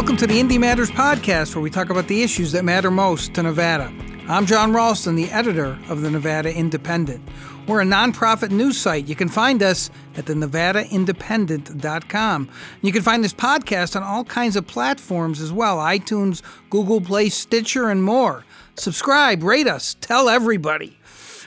Welcome to the Indy Matters podcast, where we talk about the issues that matter most to Nevada. I'm Jon Ralston, the editor of the Nevada Independent. We're a nonprofit news site. You can find us at the nevadaindependent.com. You can find this podcast on all kinds of platforms as well iTunes, Google Play, Stitcher, and more. Subscribe, rate us, tell everybody.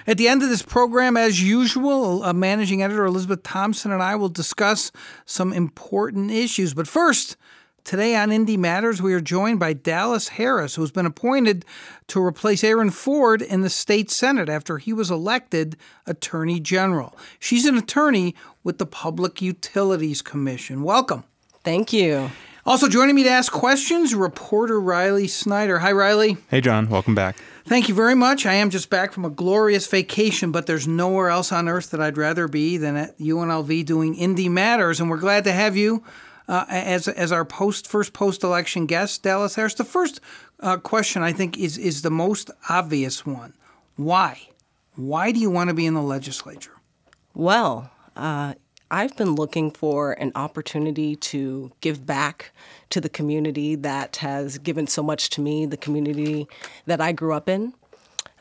At the end of this program, as usual, uh, managing editor Elizabeth Thompson and I will discuss some important issues. But first, Today on Indy Matters, we are joined by Dallas Harris, who's been appointed to replace Aaron Ford in the state Senate after he was elected Attorney General. She's an attorney with the Public Utilities Commission. Welcome. Thank you. Also joining me to ask questions, reporter Riley Snyder. Hi, Riley. Hey, Jon. Welcome back. Thank you very much. I am just back from a glorious vacation, but there's nowhere else on earth that I'd rather be than at UNLV doing Indy Matters, and we're glad to have you uh, as as our post first post election guest, Dallas Harris. The first uh, question I think is is the most obvious one. Why? Why do you want to be in the legislature? Well, uh, I've been looking for an opportunity to give back to the community that has given so much to me, the community that I grew up in.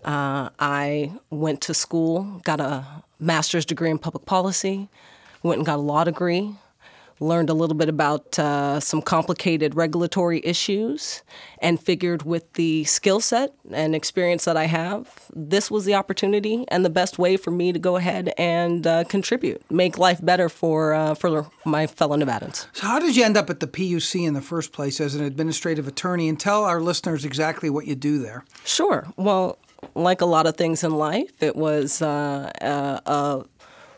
Uh, I went to school, got a master's degree in public policy, went and got a law degree, learned a little bit about uh, some complicated regulatory issues, and figured with the skill set and experience that I have, this was the opportunity and the best way for me to go ahead and uh, contribute, make life better for uh, for my fellow Nevadans. So, how did you end up at the PUC in the first place as an administrative attorney? And tell our listeners exactly what you do there. Sure. Well, like a lot of things in life, it was uh, uh a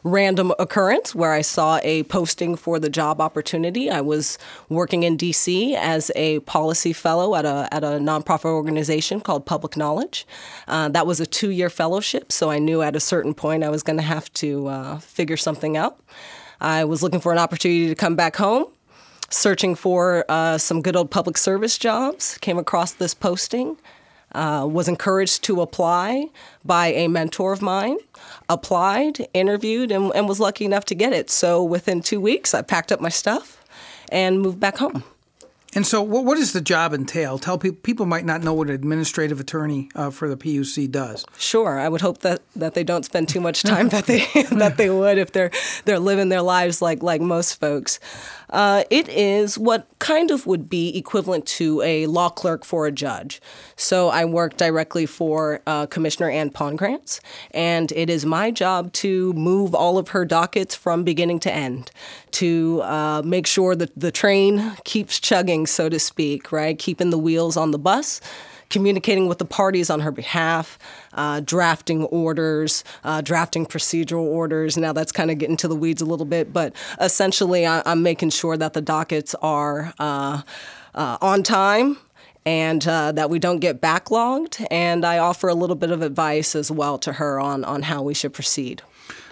random occurrence where I saw a posting for the job opportunity. I was working in DC as a policy fellow at a, at a nonprofit organization called Public Knowledge. Uh, that was a two year fellowship, so I knew at a certain point I was going to have to uh, figure something out. I was looking for an opportunity to come back home searching for uh, some good old public service jobs, came across this posting, uh, was encouraged to apply by a mentor of mine, applied, interviewed, and, and was lucky enough to get it. So within two weeks, I packed up my stuff and moved back home. And so, what, what does the job entail? Tell people people might not know what an administrative attorney uh, for the PUC does. Sure, I would hope that, that they don't spend too much time that they that they would if they're they're living their lives like like most folks. Uh, it is what kind of would be equivalent to a law clerk for a judge. So I work directly for uh, Commissioner Ann Pongracz, and it is my job to move all of her dockets from beginning to end, to uh, make sure that the train keeps chugging, so to speak, right? Keeping the wheels on the bus communicating with the parties on her behalf, uh, drafting orders, uh, drafting procedural orders. Now that's kind of getting to the weeds a little bit, but essentially I- am making sure that the dockets are uh, uh on time and uh, that we don't get backlogged. And I offer a little bit of advice as well to her on, on how we should proceed.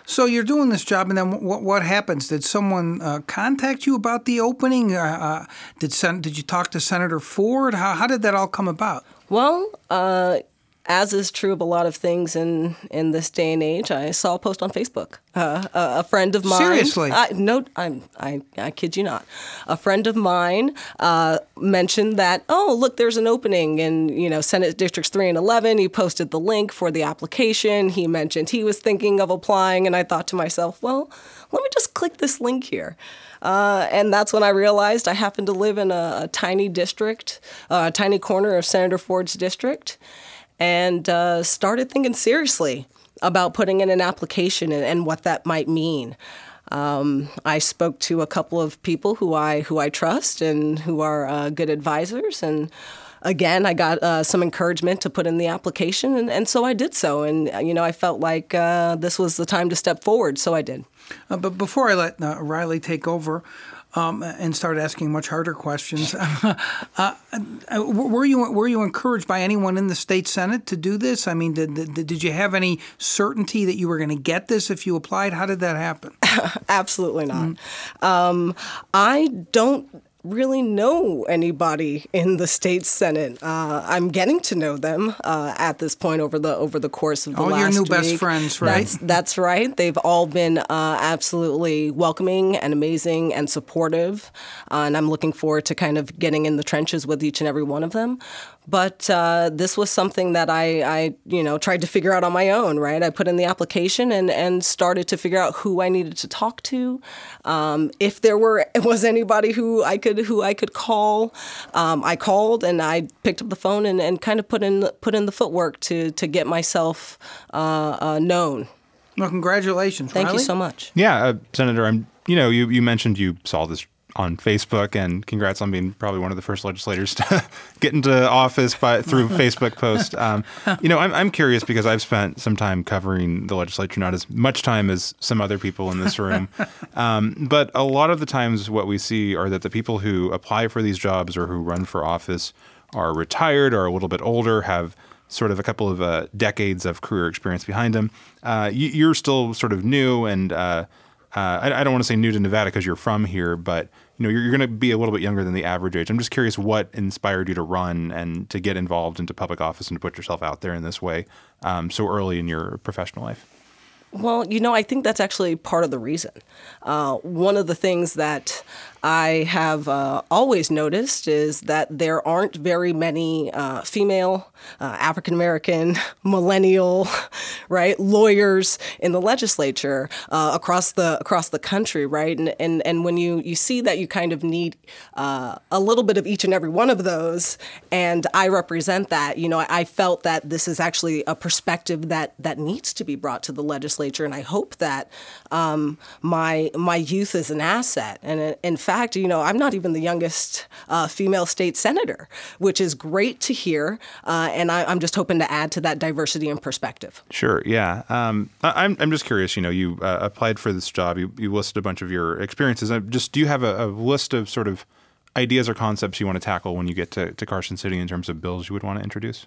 So you're doing this job, and then what, what happens? Did someone uh, contact you about the opening? Uh, uh did Sen- did you talk to Senator Ford? How, how did that all come about? Well, uh, as is true of a lot of things in, in this day and age, I saw a post on Facebook. Uh, a, a, friend of mine. Seriously? I, no, I'm, I, I kid you not. A friend of mine uh, mentioned that, oh, look, there's an opening in, you know, Senate Districts 3 and 11. He posted the link for the application. He mentioned he was thinking of applying. And I thought to myself, well, let me just click this link here. Uh, and that's when I realized I happened to live in a, a tiny district, uh, a tiny corner of Senator Ford's district, and uh, started thinking seriously about putting in an application and, and what that might mean. Um, I spoke to a couple of people who I who I trust and who are uh, good advisors, and again, I got uh, some encouragement to put in the application, and, and so I did so. And uh, you know, I felt like uh, this was the time to step forward, so I did. Uh, but before I let uh, Riley take over um, and start asking much harder questions, uh, uh, were you were you encouraged by anyone in the state senate to do this? I mean, did did, did you have any certainty that you were going to get this if you applied? How did that happen? Absolutely not. Mm-hmm. Um, I don't really know anybody in the state senate. Uh, I'm getting to know them uh, at this point over the over the course of the all last your new week. best friends, right? That's, that's right. They've all been uh, absolutely welcoming and amazing and supportive, uh, and I'm looking forward to kind of getting in the trenches with each and every one of them. But uh, this was something that I, I, you know, tried to figure out on my own. Right, I put in the application and and started to figure out who I needed to talk to, um, if there were was anybody who I could who I could call. Um, I called and I picked up the phone and, and kind of put in put in the footwork to to get myself uh, uh, known. Well, congratulations. Thank Riley. you so much. Yeah, uh, Senator, I'm. You know, you you mentioned you saw this on Facebook, and congrats on being probably one of the first legislators to get into office by through Facebook post. Um, you know, I'm I'm curious because I've spent some time covering the legislature, not as much time as some other people in this room, um, but a lot of the times what we see are that the people who apply for these jobs or who run for office are retired or a little bit older, have sort of a couple of uh, decades of career experience behind them. Uh, you, you're still sort of new and. Uh, uh, I, I, don't want to say new to Nevada because you're from here, but you know you're, you're going to be a little bit younger than the average age. I'm just curious what inspired you to run and to get involved into public office and to put yourself out there in this way um, so early in your professional life. Well, you know, I think that's actually part of the reason. Uh, one of the things that I have uh, always noticed is that there aren't very many uh, female, uh, African American, millennial, right, lawyers in the legislature uh, across the across the country, right? And and and when you you see that you kind of need uh, a little bit of each and every one of those, and I represent that. You know, I, felt that this is actually a perspective that that needs to be brought to the legislature, and I hope that um, my my youth is an asset. And in fact, you know, I'm not even the youngest uh, female state senator, which is great to hear. Uh, and I, am just hoping to add to that diversity and perspective. Sure. Yeah. Um, I, am I'm just curious. You know, you uh, applied for this job. You, you listed a bunch of your experiences. just do you have a, a list of sort of ideas or concepts you want to tackle when you get to, to Carson City in terms of bills you would want to introduce?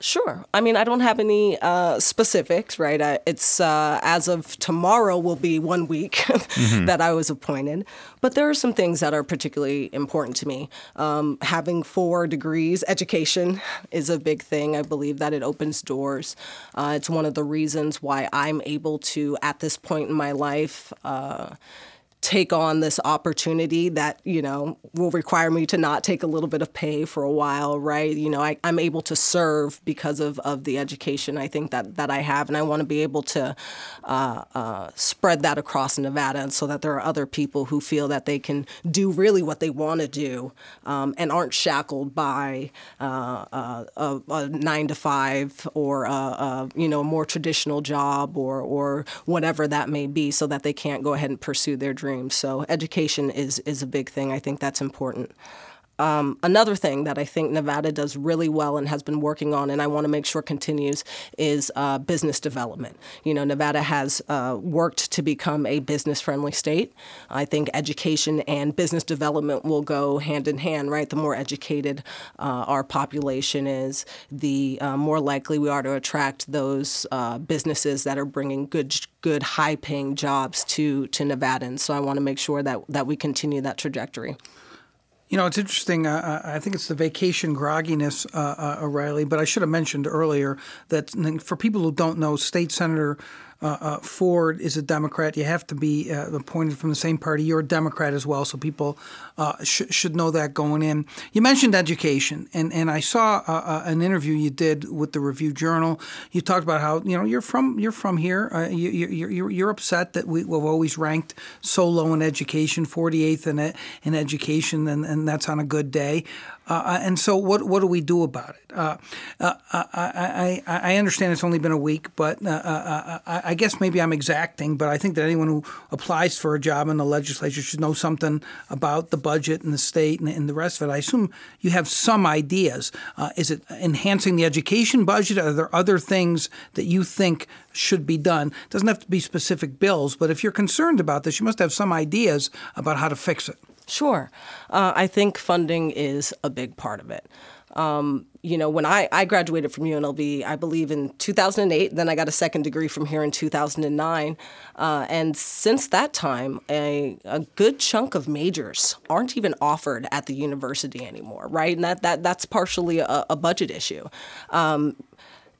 Sure. I mean, I don't have any uh, specifics, right? I, it's uh, as of tomorrow will be one week mm-hmm. that I was appointed. But there are some things that are particularly important to me. Um, having four degrees, education is a big thing. I believe that it opens doors. Uh, it's one of the reasons why I'm able to, at this point in my life, uh, take on this opportunity that you know will require me to not take a little bit of pay for a while right? You know I, am able to serve because of, of the education i think that, that i have and i want to be able to uh, uh, spread that across nevada and so that there are other people who feel that they can do really what they want to do um, and aren't shackled by uh, uh a, a, nine to five or a, a, you know a more traditional job or or whatever that may be so that they can't go ahead and pursue their dreams so education is is a big thing. I think that's important. Um, another thing that I think Nevada does really well and has been working on, and I want to make sure continues, is uh, business development. You know, Nevada has uh, worked to become a business friendly state. I think education and business development will go hand in hand, right? The more educated uh, our population is, the uh, more likely we are to attract those uh, businesses that are bringing good, good, high paying jobs to, to Nevadans. So I want to make sure that, that we continue that trajectory. You know, it's interesting. I think it's the vacation grogginess, uh, uh, O'Reilly, but I should have mentioned earlier that for people who don't know, State Senator uh, uh, Ford is a Democrat. You have to be uh, appointed from the same party. You're a Democrat as well, so people uh, sh- should know that going in. You mentioned education, and, and I saw uh, uh, an interview you did with the Review Journal. You talked about how you know you're from you're from here. you, you, you're you're upset that we, have always ranked so low in education, 48th in in education, and, and that's on a good day. Uh, and so, what what do we do about it? Uh, uh, I, I, I understand it's only been a week, but I, I guess maybe I'm exacting, but I think that anyone who applies for a job in the legislature should know something about the budget and the state and, and the rest of it. I assume you have some ideas. Uh, is it enhancing the education budget? Are there other things that you think should be done? It doesn't have to be specific bills, but if you're concerned about this, you must have some ideas about how to fix it. Sure. Uh, I think funding is a big part of it. Um, you know, when I, I graduated from UNLV, I believe in 2008, then I got a second degree from here in 2009. Uh, and since that time, a, a good chunk of majors aren't even offered at the university anymore, right? And that, that that's partially a, a budget issue. Um,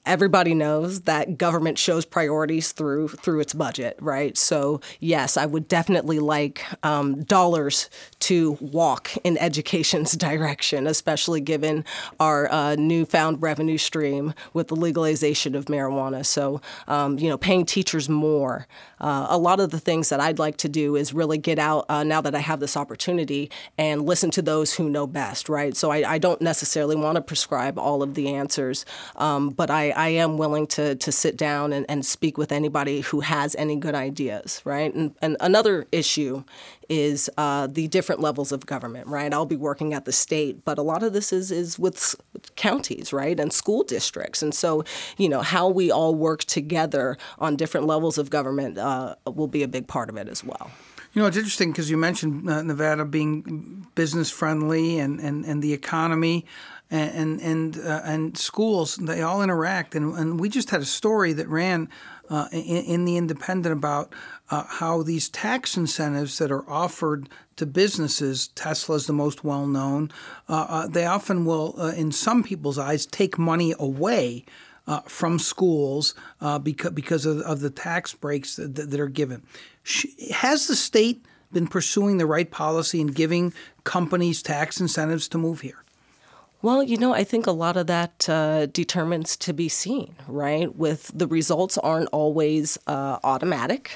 everybody knows that government shows priorities through through its budget, right? So yes, I would definitely like um, dollars to walk in education's direction, especially given our uh, newfound revenue stream with the legalization of marijuana. So um, you know, paying teachers more. Uh, a lot of the things that I'd like to do is really get out uh, now that I have this opportunity and listen to those who know best, right? So I, I don't necessarily want to prescribe all of the answers, um, but I, I am willing to to sit down and, and speak with anybody who has any good ideas, right? And, and another issue is uh, the different levels of government, right? I'll be working at the state, but a lot of this is is with counties, right, and school districts, and so you know how we all work together on different levels of government uh, will be a big part of it as well. You know, it's interesting because you mentioned uh, Nevada being business friendly and, and, and the economy and and uh, and schools they all interact and, and we just had a story that ran uh, in, in, the Independent about uh, how these tax incentives that are offered to businesses, Tesla is the most well known, uh, uh, they often will, uh, in some people's eyes, take money away. from schools because, because of, of the tax breaks that, that are given. Has the state been pursuing the right policy in giving companies tax incentives to move here? Well, you know, I think a lot of that uh, determines to be seen, right? With the results aren't always uh, automatic.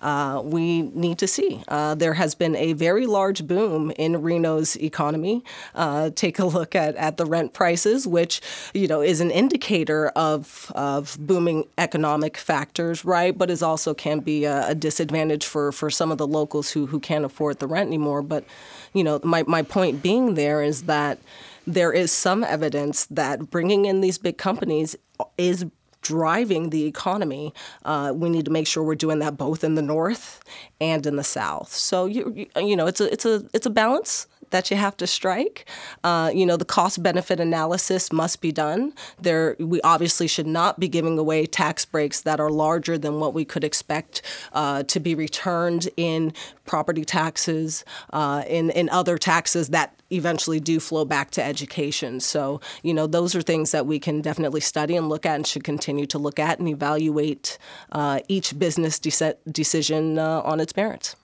Uh, we need to see. Uh, there has been a very large boom in Reno's economy. Uh, take a look at, at the rent prices, which you know is an indicator of of booming economic factors, right? But is also can be a, a disadvantage for, for some of the locals who who can't afford the rent anymore. But you know, my my point being there is that there is some evidence that bringing in these big companies is driving the economy. Uh, we need to make sure we're doing that both in the north and in the south. So you you know it's a it's a it's a balance that you have to strike. Uh, you know, the cost benefit analysis must be done. There, we obviously should not be giving away tax breaks that are larger than what we could expect uh, to be returned in property taxes, uh, in in other taxes that eventually do flow back to education. So, you know, those are things that we can definitely study and look at and should continue to look at and evaluate uh, each business de- decision uh, on its merits.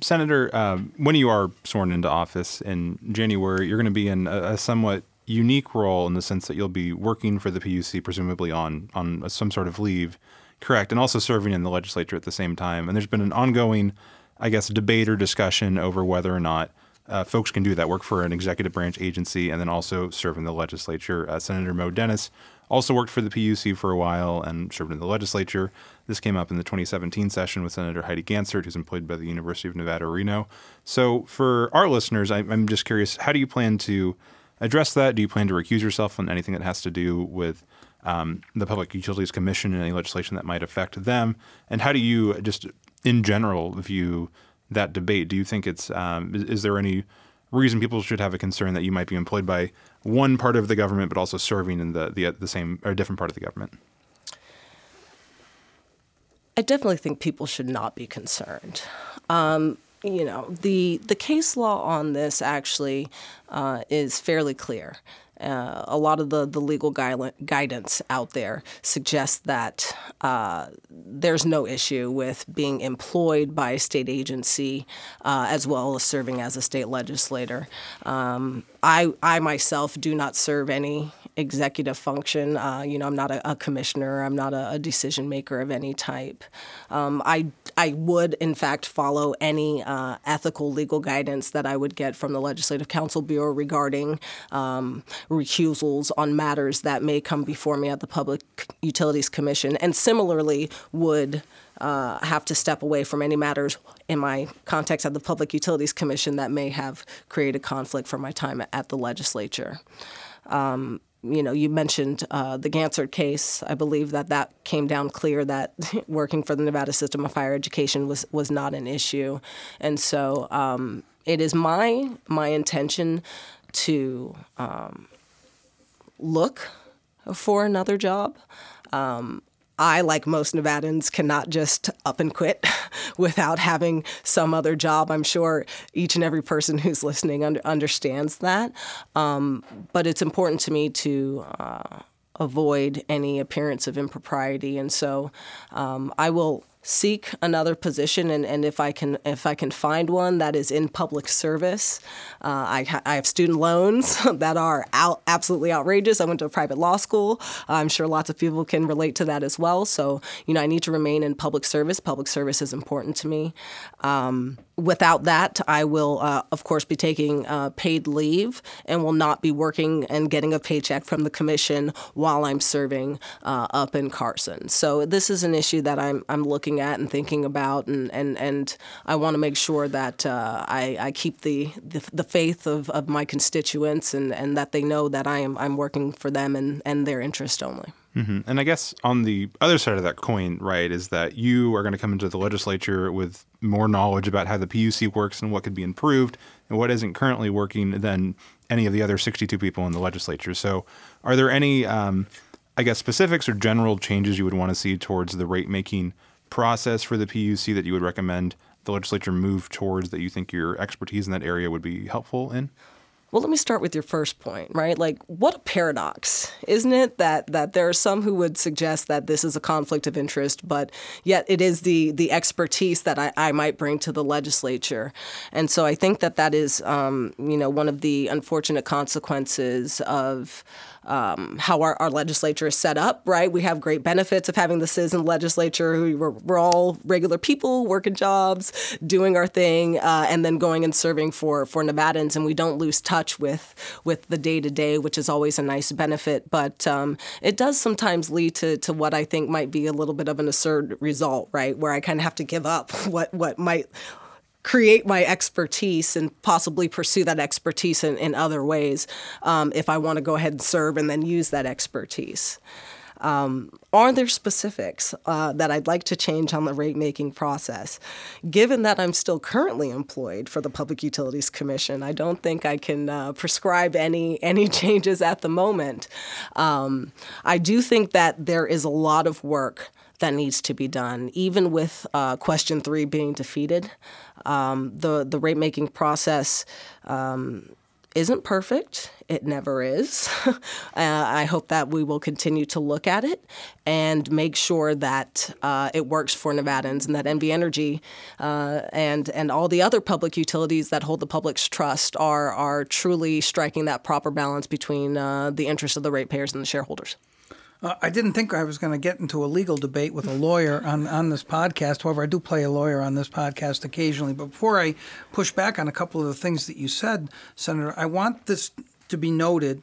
Senator, um, when you are sworn into office in January, you're going to be in a, a, somewhat unique role in the sense that you'll be working for the PUC, presumably on on some sort of leave, correct, and also serving in the legislature at the same time. And there's been an ongoing, I guess, debate or discussion over whether or not uh, folks can do that, work for an executive branch agency, and then also serve in the legislature. Uh, Senator Mo Dennis also worked for the PUC for a while and served in the legislature. This came up in the 2017 session with Senator Heidi Gansert, who's employed by the University of Nevada, Reno. So, for our listeners, I, I'm just curious how do you plan to address that? Do you plan to recuse yourself on anything that has to do with um, the Public Utilities Commission and any legislation that might affect them? And how do you just in general view that debate? Do you think it's um, is, is, there any reason people should have a concern that you might be employed by one part of the government but also serving in the the, the same or different part of the government? I definitely think people should not be concerned. Um, you know, the the case law on this actually uh, is fairly clear. Uh, a lot of the, the legal guidance out there suggests that uh, there's no issue with being employed by a state agency uh, as well as serving as a state legislator. Um, I, I myself do not serve any executive function. Uh, you know, I'm not a, a commissioner. I'm not a, a, decision maker of any type. Um, I I would in fact follow any uh, ethical legal guidance that I would get from the Legislative Council Bureau regarding um, recusals on matters that may come before me at the Public Utilities Commission, and similarly would. Uh, have to step away from any matters in my context at the Public Utilities Commission that may have created conflict for my time at the legislature. Um, you know, you mentioned uh, the Gansert case. I believe that that came down clear that working for the Nevada system of higher education was was not an issue, and so um, it is my my intention to um, look for another job. Um, I, like most Nevadans, cannot just up and quit without having some other job. I'm sure each and every person who's listening under, understands that. Um, but it's important to me to uh, avoid any appearance of impropriety. And so um, I will seek another position and, and if I can if I can find one that is in public service. Uh, I, ha- I have student loans that are out, absolutely outrageous. I went to a private law school. I'm sure lots of people can relate to that as well. So you know I need to remain in public service. Public service is important to me. Um, without that, I will, uh, of course, be taking uh, paid leave and will not be working and getting a paycheck from the commission while I'm serving uh, up in Carson. So this is an issue that I'm, I'm looking at and thinking about, and, and, and I want to make sure that uh, I, I keep the, the, the faith of, of my constituents and, and that they know that I am I'm working for them and, and their interest only. Mm-hmm. And I guess on the other side of that coin, right, is that you are going to come into the legislature with more knowledge about how the PUC works and what could be improved and what isn't currently working than any of the other 62 people in the legislature. So, are there any, um, I guess, specifics or general changes you would want to see towards the rate making process for the PUC that you would recommend the legislature move towards that you think your expertise in that area would be helpful in? Well, let me start with your first point, right? Like, what a paradox, isn't it? That that there are some who would suggest that this is a conflict of interest, but yet it is the the expertise that I, I might bring to the legislature, and so I think that that is, um, you know, one of the unfortunate consequences of um, how our, our legislature is set up, right? We have great benefits of having the citizen legislature. We're, we're all regular people, working jobs, doing our thing, uh, and then going and serving for, for Nevadans. And we don't lose touch with, with the day to day, which is always a nice benefit. But um, it does sometimes lead to, to what I think might be a little bit of an absurd result, right? Where I kind of have to give up what, what might create my expertise and possibly pursue that expertise in, in other ways um, if I want to go ahead and serve and then use that expertise. Um, are there specifics uh, that I'd like to change on the rate making process? Given that I'm still currently employed for the Public Utilities Commission, I don't think I can uh, prescribe any any changes at the moment. Um, I do think that there is a lot of work that needs to be done, even with uh, question three being defeated. Um, the the rate making process. Um, isn't perfect. It never is. uh, I hope that we will continue to look at it and make sure that uh, it works for Nevadans and that NV Energy uh, and and all the other public utilities that hold the public's trust are are truly striking that proper balance between uh, the interests of the ratepayers and the shareholders. Uh, I didn't think I was going to get into a legal debate with a lawyer on, on this podcast. However, I do play a lawyer on this podcast occasionally. But before I push back on a couple of the things that you said, Senator, I want this to be noted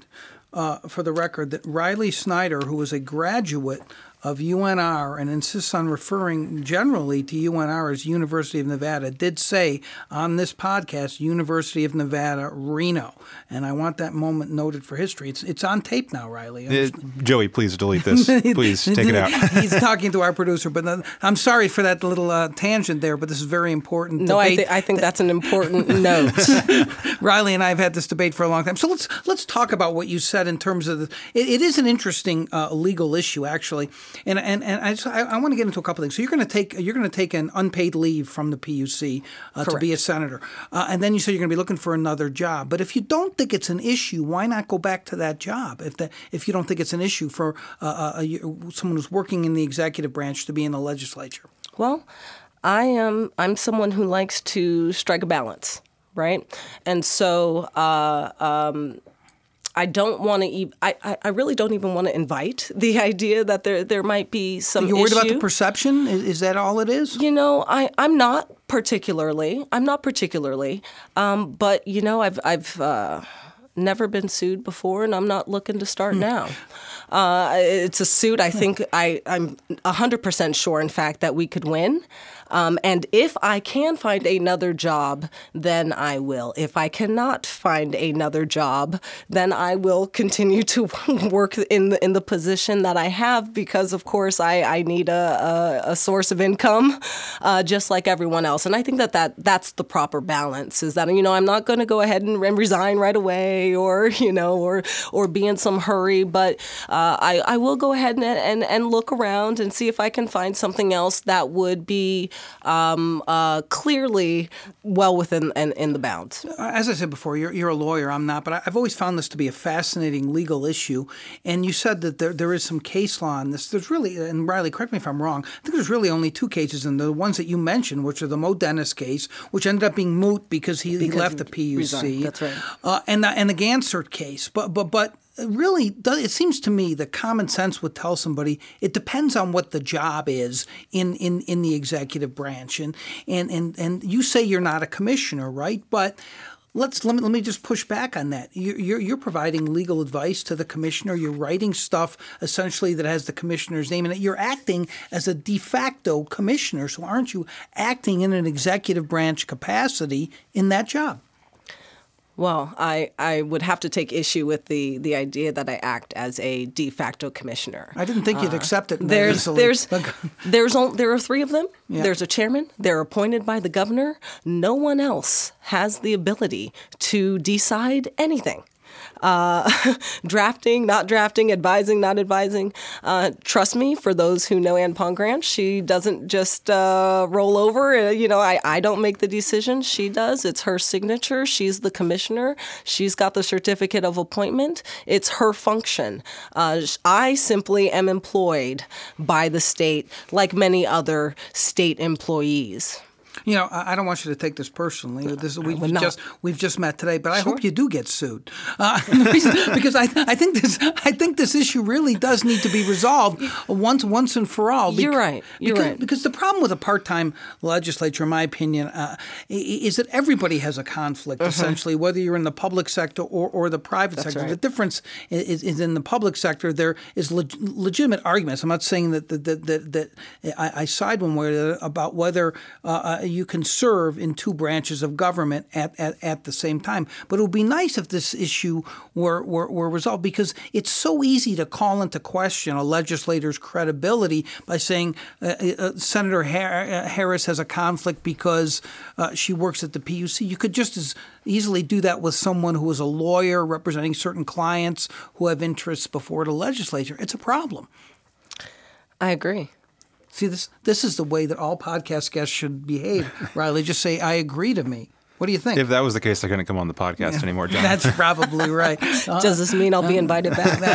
uh, for the record that Riley Snyder, who was a graduate of UNR and insists on referring generally to UNR as University of Nevada, did say on this podcast, University of Nevada, Reno. And I want that moment noted for history. It's, it's on tape now, Riley. Uh, Joey, please delete this. Please take it out. He's talking to our producer, but I'm sorry for that little uh, tangent there, but this is very important. No, I, th- I, think that's an important note. Riley and I have had this debate for a long time. So let's let's talk about what you said in terms of the, it, it is an interesting uh, legal issue, actually. And and, and I, just, I, I want to get into a couple things. So you're going to take you're going to take an unpaid leave from the PUC uh, to be a senator, uh, and then you say you're going to be looking for another job. But if you don't think it's an issue, why not go back to that job? If that if you don't think it's an issue for uh, a, someone who's working in the executive branch to be in the legislature. Well, I am I'm someone who likes to strike a balance, right? And so. Uh, um, I don't want to. even. I, I really don't even want to invite the idea that there there might be some. You're worried issue. about the perception. Is, is, that all it is? You know, I I'm not particularly. I'm not particularly. Um, but you know, I've I've. Uh, never been sued before, and I'm not looking to start hmm. now. Uh, it's a suit I think I, I'm 100% sure, in fact, that we could win. Um, and if I can find another job, then I will. If I cannot find another job, then I will continue to work in the, in the position that I have because, of course, I, I need a, a, a source of income uh, just like everyone else. And I think that, that that's the proper balance is that, you know, I'm not going to go ahead and resign right away or you know or or be in some hurry. But uh, I I will go ahead and, and and look around and see if I can find something else that would be um, uh, clearly well within in, in the bounds. As I said before, you're, you're a lawyer. I'm not, but I've always found this to be a fascinating legal issue. And you said that there, there is some case law on this. There's really, and Riley, correct me if I'm wrong. I think there's really only two cases, and the ones that you mentioned, which are the Mo Dennis case, which ended up being moot because he, Because he left the PUC. resigned. That's right. Uh, and the, and the Gansert case, but but but really it seems to me that common sense would tell somebody it depends on what the job is in, in, in the executive branch. And, and and and you say you're not a commissioner right? But let's let me, let me just push back on that. You're, you're, you're providing legal advice to the commissioner. You're writing stuff essentially that has the commissioner's name in it. You're acting as a de facto commissioner. So aren't you acting in an executive branch capacity in that job Well, I, I would have to take issue with the, the idea that I act as a de facto commissioner. I didn't think you'd accept it Uh, There's easily. there's there's on, there are three of them. Yeah. There's a chairman. They're appointed by the governor. No one else has the ability to decide anything. Uh, drafting, not drafting, advising, not advising. Uh, trust me, for those who know Ann Pongracz, she doesn't just uh, roll over. Uh, you know, I, I don't make the decision. She does. It's her signature. She's the commissioner. She's got the certificate of appointment. It's her function. Uh, I simply am employed by the state like many other state employees. You know, I I don't want you to take this personally. This we've just we've just met today, but I hope you do get sued uh, because I, I think this I think this issue really does need to be resolved once once and for all. You're right. You're because, right. Because the problem with a part time legislature, in my opinion, uh, is that everybody has a conflict. Essentially, whether you're in the public sector or, or the private sector, right. the difference is, is in the public sector there is leg- legitimate arguments. I'm not saying that that that, that, that I, I side one way or the other about whether uh, uh, you can serve in two branches of government at, at, at the same time. But it would be nice if this issue were, were, were resolved because it's so easy to call into question a legislator's credibility by saying uh, uh, Senator uh, Harris has a conflict because uh, she works at the PUC. You could just as easily do that with someone who is a lawyer representing certain clients who have interests before the legislature. It's a problem. I agree. See, this this is the way that all podcast guests should behave. Riley, just say, "I agree" to me. What do you think? If that was the case, I couldn't come on the podcast anymore, Jon. That's probably right. Uh, Does this mean I'll be invited back? a- a-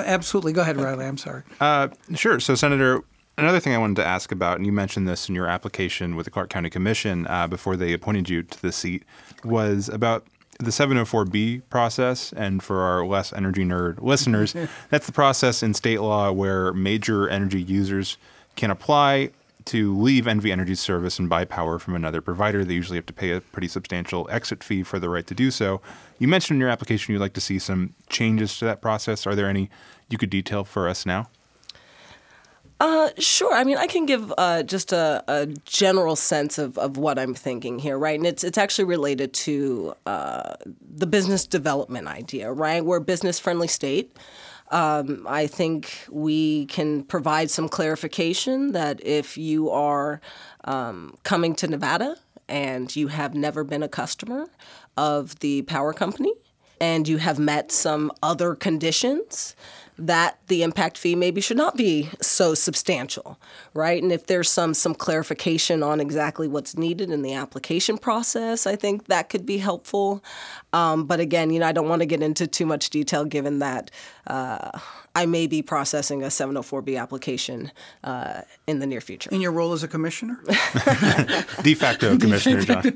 a- absolutely. Go ahead, Riley. I'm sorry. Uh, sure. So, Senator, another thing I wanted to ask about, and you mentioned this in your application with the Clark County Commission uh, before they appointed you to the seat, was about the 704B process. And for our less energy nerd listeners, that's the process in state law where major energy users can apply to leave NV Energy service and buy power from another provider. They usually have to pay a pretty substantial exit fee for the right to do so. You mentioned in your application you'd like to see some changes to that process. Are there any you could detail for us now? Uh, sure. I mean, I can give uh, just a, a general sense of, of what I'm thinking here, right? And it's it's actually related to uh, the business development idea, right? We're a business friendly state. Um, I think we can provide some clarification that if you are um, coming to Nevada and you have never been a customer of the power company and you have met some other conditions, that the impact fee maybe should not be so substantial, right? And if there's some some clarification on exactly what's needed in the application process, I think that could be helpful. Um, but again, you know, I don't want to get into too much detail given that uh, I may be processing a 704B application uh, in the near future. In your role as a commissioner, De facto Commissioner John.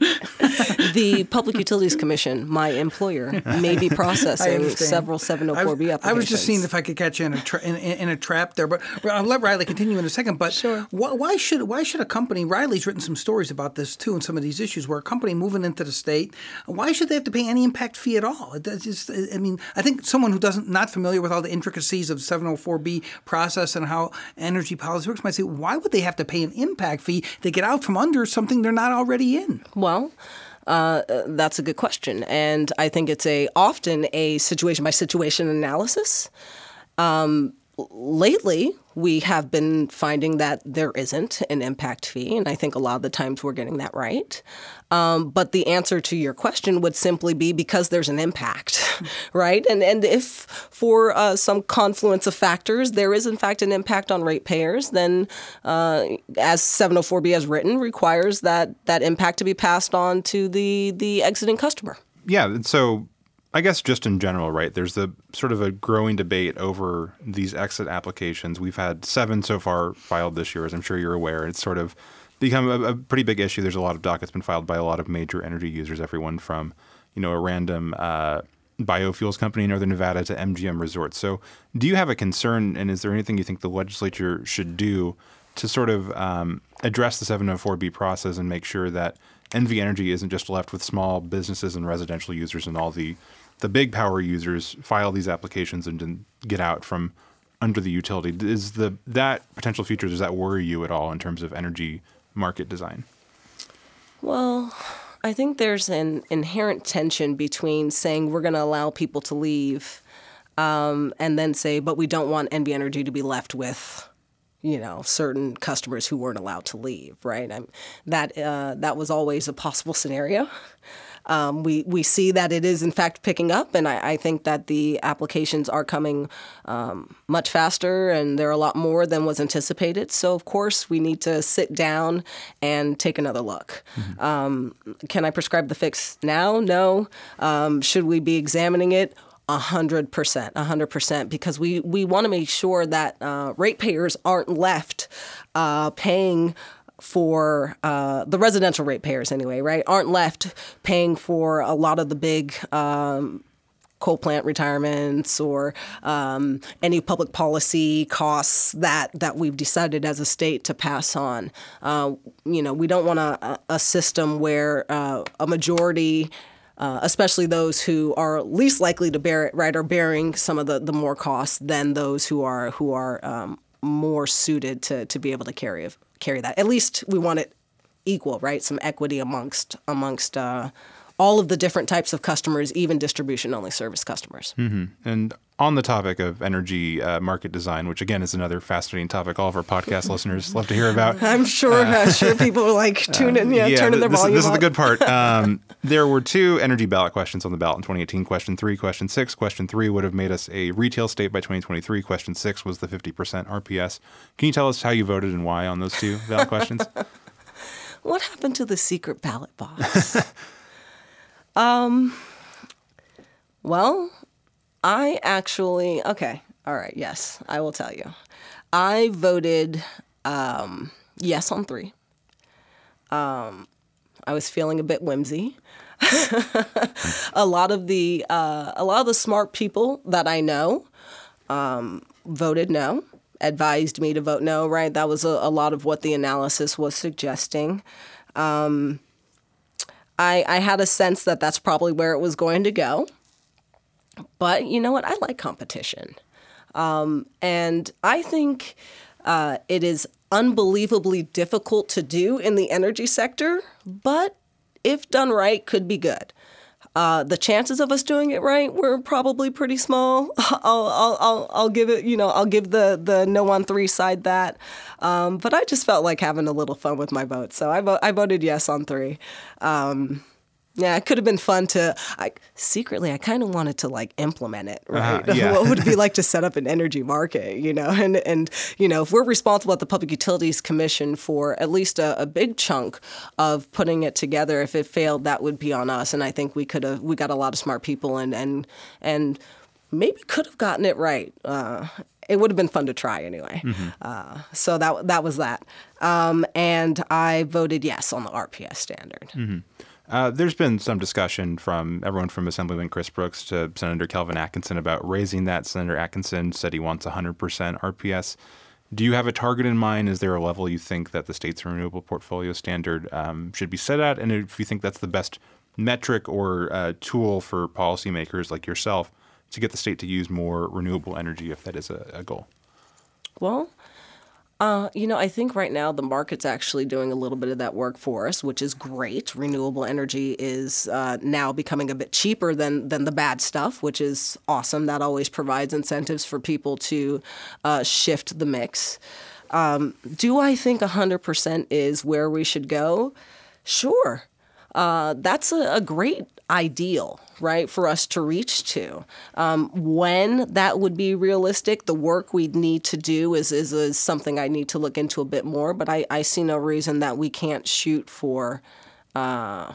the Public Utilities Commission, my employer, may be processing understand. several 704B was, applications. I was just seeing if I could catch you in a tra- in, in, in a trap there, but I'll let Riley continue in a second. But Sure. why, why should why should a company? Riley's written some stories about this too, and some of these issues where a company moving into the state, why should they have to pay any impact fee at all? It does just, I mean, I think someone who doesn't not familiar with all the intricacies of 704B process and how energy policy works might say, why would they have to pay an impact fee to get out from under something they're not already in? Well, uh, that's a good question, and I think it's a often a situation by situation analysis. Um, lately, we have been finding that there isn't an impact fee, and I think a lot of the times we're getting that right. Um, but the answer to your question would simply be because there's an impact, right? And and if for uh, some confluence of factors there is in fact an impact on ratepayers, then uh, as 704B has written requires that that impact to be passed on to the the exiting customer. Yeah, and so I guess just in general, right? There's the sort of a growing debate over these exit applications. We've had seven so far filed this year, as I'm sure you're aware. It's sort of become a, a pretty big issue. There's a lot of dockets been filed by a lot of major energy users, everyone from you know a random uh, biofuels company in Northern Nevada to MGM Resorts. So, do you have a concern, and is there anything you think the legislature should do to sort of um, address the 704B process and make sure that NV Energy isn't just left with small businesses and residential users and all the the big power users file these applications and get out from under the utility. Is the that potential future does that worry you at all in terms of energy market design? Well, I think there's an inherent tension between saying we're going to allow people to leave um, and then say, but we don't want NV Energy to be left with you know certain customers who weren't allowed to leave right I'm, that uh, that was always a possible scenario um, we we see that it is in fact picking up, and I, I think that the applications are coming um, much faster, and there are a lot more than was anticipated. So of course we need to sit down and take another look. Mm-hmm. Um, can I prescribe the fix now? No. Um, should we be examining it? A hundred percent, a hundred percent, because we we want to make sure that uh, ratepayers aren't left uh, paying for uh, the residential ratepayers anyway, right, aren't left paying for a lot of the big um, coal plant retirements or um, any public policy costs that, that we've decided as a state to pass on. Uh, you know, we don't want a, a system where uh, a majority uh, especially those who are least likely to bear it, right, are bearing some of the, the more costs than those who are who are um, more suited to, to be able to carry carry that. At least we want it equal, right? Some equity amongst amongst uh, all of the different types of customers, even distribution only service customers. Mm-hmm. And on the topic of energy uh, market design, which again is another fascinating topic, all of our podcast listeners love to hear about. I'm sure, uh, uh, sure people will like tune in, yeah, yeah turning their this, volume. This is the good part. Um, there were two energy ballot questions on the ballot in 2018. Question three, question six. Question three would have made us a retail state by 2023. Question six was the 50% RPS. Can you tell us how you voted and why on those two ballot questions? what happened to the secret ballot box? Um, well, I actually, okay, all right, yes, I will tell you. I voted um, yes on three. Um, I was feeling a bit whimsy. a lot of the uh, a lot of the smart people that I know um, voted no, advised me to vote no. Right, that was a, a lot of what the analysis was suggesting. Um, I, I had a sense that that's probably where it was going to go. But you know what? I like competition. Um, and I think uh, it is unbelievably difficult to do in the energy sector, but if done right, could be good. Uh, the chances of us doing it right were probably pretty small. I'll, I'll, I'll, I'll give it, you know, I'll give the, the no on three side that. Um, but I just felt like having a little fun with my vote. So I, vo- I voted yes on three. Um, yeah, it could have been fun to. I, secretly, I kind of wanted to like implement it. Uh-huh, right? Uh, yeah. what would it be like to set up an energy market? You know, and and you know, if we're responsible at the Public Utilities Commission for at least a, a big chunk of putting it together, if it failed, that would be on us. And I think we could have. We got a lot of smart people, and and and maybe could have gotten it right. Uh, it would have been fun to try anyway. Mm-hmm. Uh, so that that was that. Um, and I voted yes on the RPS standard. Mm-hmm. Uh, there's been some discussion from everyone from Assemblyman Chris Brooks to Senator Kelvin Atkinson about raising that. Senator Atkinson said he wants 100% RPS. Do you have a target in mind? Is there a level you think that the state's renewable portfolio standard um, should be set at? And if you think that's the best metric or uh, tool for policymakers like yourself to get the state to use more renewable energy, if that is a, a goal? Well, Uh, you know, I think right now the market's actually doing a little bit of that work for us, which is great. Renewable energy is uh, now becoming a bit cheaper than than the bad stuff, which is awesome. That always provides incentives for people to uh, shift the mix. Um, do I think 100% is where we should go? Sure. Uh, that's a, a great ideal, right, for us to reach to. Um, when that would be realistic, the work we'd need to do is, is, is something I need to look into a bit more, but I, I see no reason that we can't shoot for. Uh,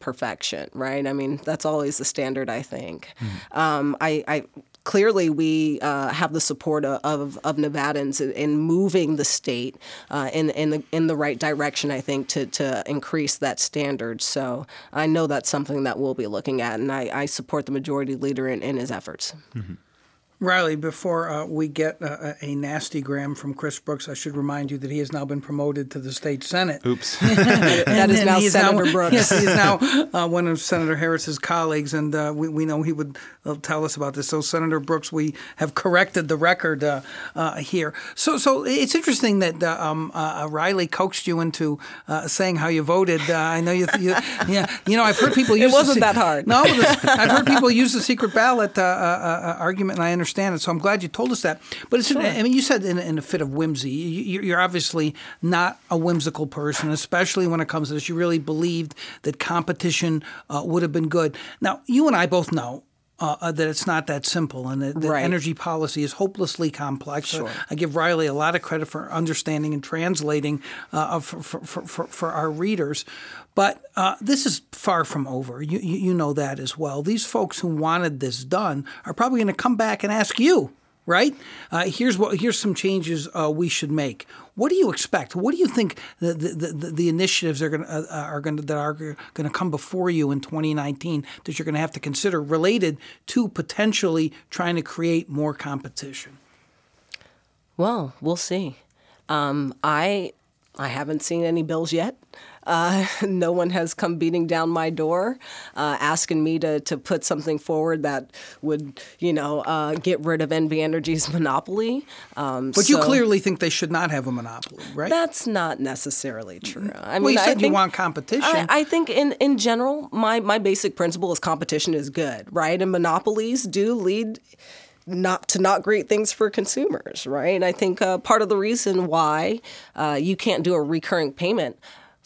perfection, right? I mean, that's always the standard, I think. Mm-hmm. Um, I, I clearly we uh, have the support of, of, Nevadans in, in, moving the state uh, in, in, the, in the right direction, I think, to, to increase that standard. So I know that's something that we'll be looking at, and I, I support the majority leader in, in his efforts. Mm-hmm. Riley, before uh, we get uh, a nasty gram from Chris Brooks, I should remind you that he has now been promoted to the state senate. Oops. that is now Senator now, Brooks. Yes, he is now uh, one of Senator Harris's colleagues, and uh, we, we know he would uh, tell us about this. So, Senator Brooks, we have corrected the record uh, here. So, so it's interesting that um, Riley coaxed you into saying how you voted. I know you, you, yeah, you know, I've heard people use. It wasn't that hard. No, I've heard people use the secret ballot argument, and I understand understand it. So I'm glad you told us that. But it's, sure. I mean, you said in, in, a fit of whimsy. You're obviously not a whimsical person, especially when it comes to this. You really believed that competition uh, would have been good. Now, you and I both know uh, uh, that it's not that simple and that, that right. energy policy is hopelessly complex. Sure. I give Riley a lot of credit for understanding and translating uh, for, for, for, for, our readers. But uh, this is far from over. You, you know that as well. These folks who wanted this done are probably going to come back and ask you right? Uh, here's what here's some changes uh, we should make. What do you expect? What do you think the the, the, the initiatives are going uh, are going that are going to come before you in 2019 that you're going to have to consider related to potentially trying to create more competition? Well, we'll see. Um, I I haven't seen any bills yet. Uh, no one has come beating down my door uh, asking me to, to put something forward that would, you know, uh, get rid of NV Energy's monopoly. Um, but so you clearly think they should not have a monopoly, right? That's not necessarily true. I mean, well, you said you want competition. I, I, think in, in general, my, my basic principle is competition is good, right? And monopolies do lead not to not great things for consumers, right? And I think uh, part of the reason why uh, you can't do a recurring payment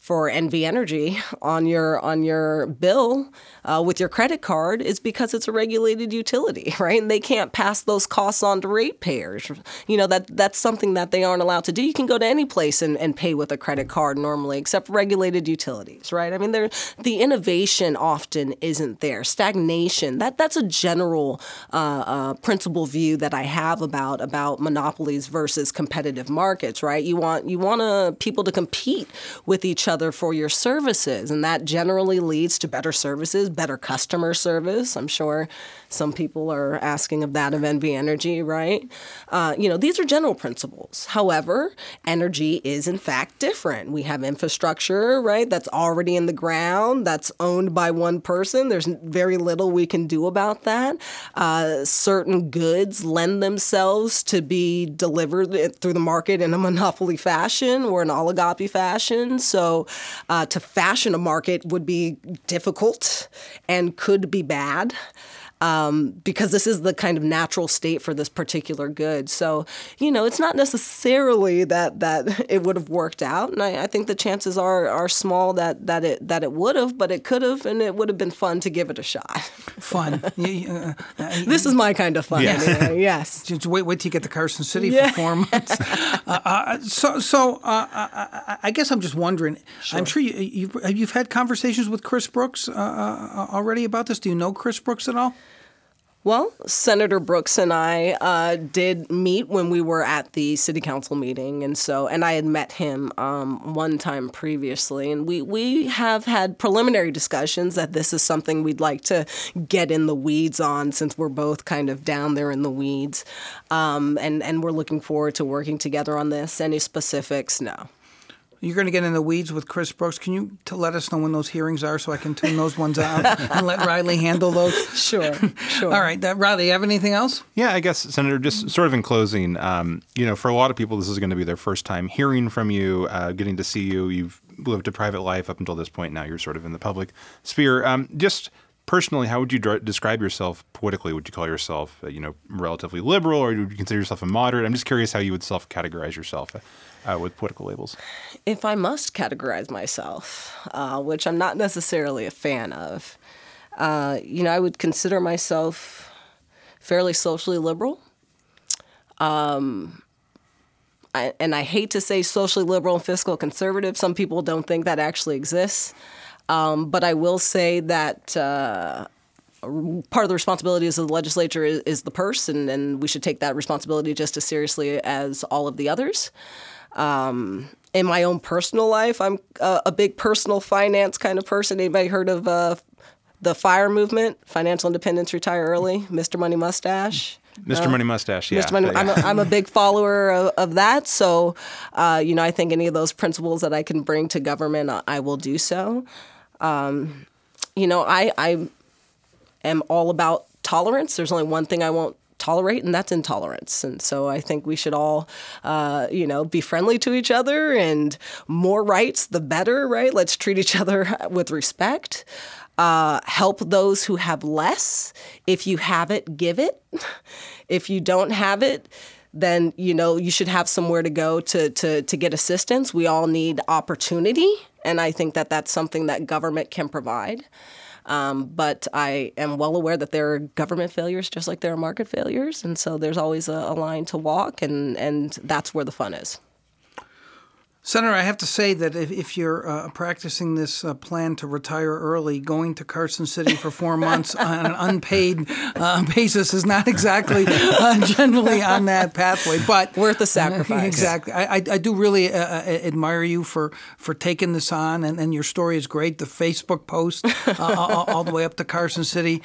for NV Energy on your on your bill uh, with your credit card is because it's a regulated utility, right? And they can't pass those costs on to ratepayers. You know that that's something that they aren't allowed to do. You can go to any place and, and pay with a credit card normally, except regulated utilities, right? I mean, the innovation often isn't there. Stagnation that that's a general uh, uh, principle view that I have about about monopolies versus competitive markets, right? You want you want to people to compete with each other for your services. And that generally leads to better services, better customer service. I'm sure some people are asking of that of NV Energy, right? Uh, you know, these are general principles. However, energy is in fact different. We have infrastructure, right, that's already in the ground, that's owned by one person. There's very little we can do about that. Uh, certain goods lend themselves to be delivered through the market in a monopoly fashion or an oligopoly fashion. So uh, to fashion a market would be difficult and could be bad um, because this is the kind of natural state for this particular good. So, you know, it's not necessarily that that it would have worked out, and I, I think the chances are are small that that it that it would have, but it could have, and it would have been fun to give it a shot. Fun. uh, uh, this is my kind of fun. Yes. Anyway. yes. Just wait, wait till you get to Carson City yeah. for four months. Uh, uh, so, so uh, I guess I'm just wondering. Sure. I'm sure you, you've, you've had conversations with Chris Brooks already about this. Do you know Chris Brooks at all? Well, Senator Brooks and I uh, did meet when we were at the city council meeting, and so and I had met him um, one time previously, and we we have had preliminary discussions that this is something we'd like to get in the weeds on, since we're both kind of down there in the weeds, um, and and we're looking forward to working together on this. Any specifics? No. You're going to get in the weeds with Chris Brooks. Can you to let us know when those hearings are so I can tune those ones out and let Riley handle those? Sure, sure. All right, that, Riley, you have anything else? Yeah, I guess, Senator, just sort of in closing, um, you know, for a lot of people, this is going to be their first time hearing from you, uh, getting to see you. You've lived a private life up until this point. Now you're sort of in the public sphere. Um, just personally, how would you describe yourself politically? Would you call yourself, uh, you know, relatively liberal, or would you consider yourself a moderate? I'm just curious how you would self-categorize yourself uh, with political labels. If I must categorize myself, uh, which I'm not necessarily a fan of, uh, you know, I would consider myself fairly socially liberal. Um, I, and I hate to say socially liberal and fiscal conservative. Some people don't think that actually exists. Um, but I will say that uh, part of the responsibilities of the legislature is, is the purse, and, and, we should take that responsibility just as seriously as all of the others. Um, in my own personal life, I'm a, a, big personal finance kind of person. Anybody heard of uh, the FIRE movement, Financial Independence Retire Early, Mr. Money Mustache? Mr. Uh, Money Mustache, yeah. Mr. Money, I'm, a, I'm a big follower of, of that. So, uh, you know, I think any of those principles that I can bring to government, I will do so. Um, you know, I, I am all about tolerance. There's only one thing I won't tolerate, and that's intolerance. And so I think we should all, uh, you know, be friendly to each other and more rights, the better, right? Let's treat each other with respect. Uh, help those who have less. If you have it, give it. if you don't have it, then you know you should have somewhere to go to to to get assistance. We all need opportunity, and I think that that's something that government can provide. Um, but I am well aware that there are government failures just like there are market failures, and so there's always a, a line to walk, and and that's where the fun is. Senator, I have to say that if, if you're uh, practicing this uh, plan to retire early, going to Carson City for four months on an unpaid uh, basis is not exactly uh, generally on that pathway, but worth the sacrifice. exactly. I, I, I, do really uh, uh, admire you for, for taking this on, and, and your story is great. The Facebook post all, all, the way up to Carson City.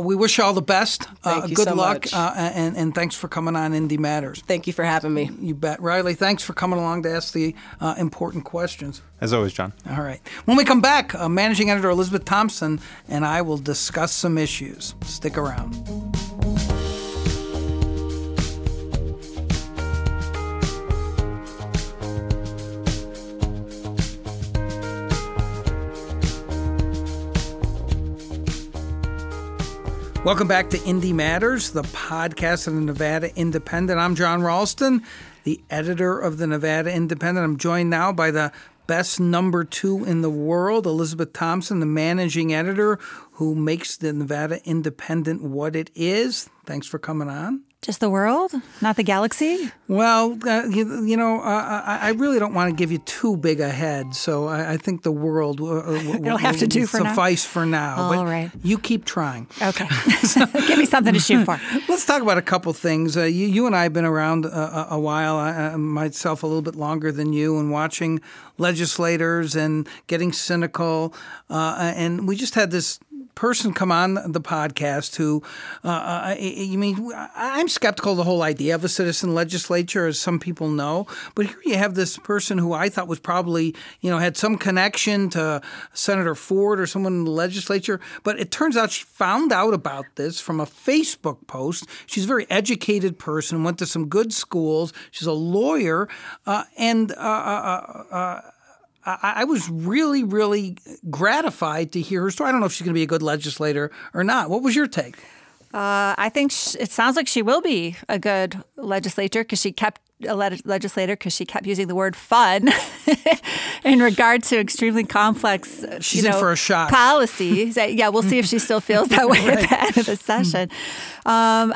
we wish you all the best. Thank you good so luck, and, and thanks for coming on Indy Matters. Thank you for having me. You bet. Riley, thanks for coming along to ask the uh, important questions. As always, Jon. All right. When we come back, uh, managing editor Elizabeth Thompson and I will discuss some issues. Stick around. Welcome back to Indy Matters, the podcast of the Nevada Independent. I'm Jon Ralston the editor of the Nevada Independent. I'm joined now by the best number two in the world, Elizabeth Thompson, the managing editor who makes the Nevada Independent what it is. Thanks for coming on. Just the world, not the galaxy? Well, uh, you, you, know, uh, I, I, really don't want to give you too big a head, so I, I think the world uh, uh w- It'll have to do for suffice now. for now. All but right. You keep trying. Okay. give me something to shoot for. Let's talk about a couple things. Uh, you, you, and I have been around a, a while, I, myself a little bit longer than you, and watching legislators and getting cynical. Uh, and we just had this person come on the podcast who, uh, uh you mean, I'm skeptical of the whole idea of a citizen legislature, as some people know. But here you have this person who I thought was probably, you know, had some connection to Senator Ford or someone in the legislature. But it turns out she found out about this from a Facebook post. She's a very educated person, went to some good schools. She's a lawyer, uh, and uh, uh, uh I, I was really, really gratified to hear her story. I don't know if she's going to be a good legislator or not. What was your take? Uh, I think sh- it sounds like she will be a good legislator because she kept a le- legislator because she kept using the word fun in regard to extremely complex. Uh, She's you know, in for a shot. Policy. yeah, we'll see if she still feels that way right. at the end of the session. Um,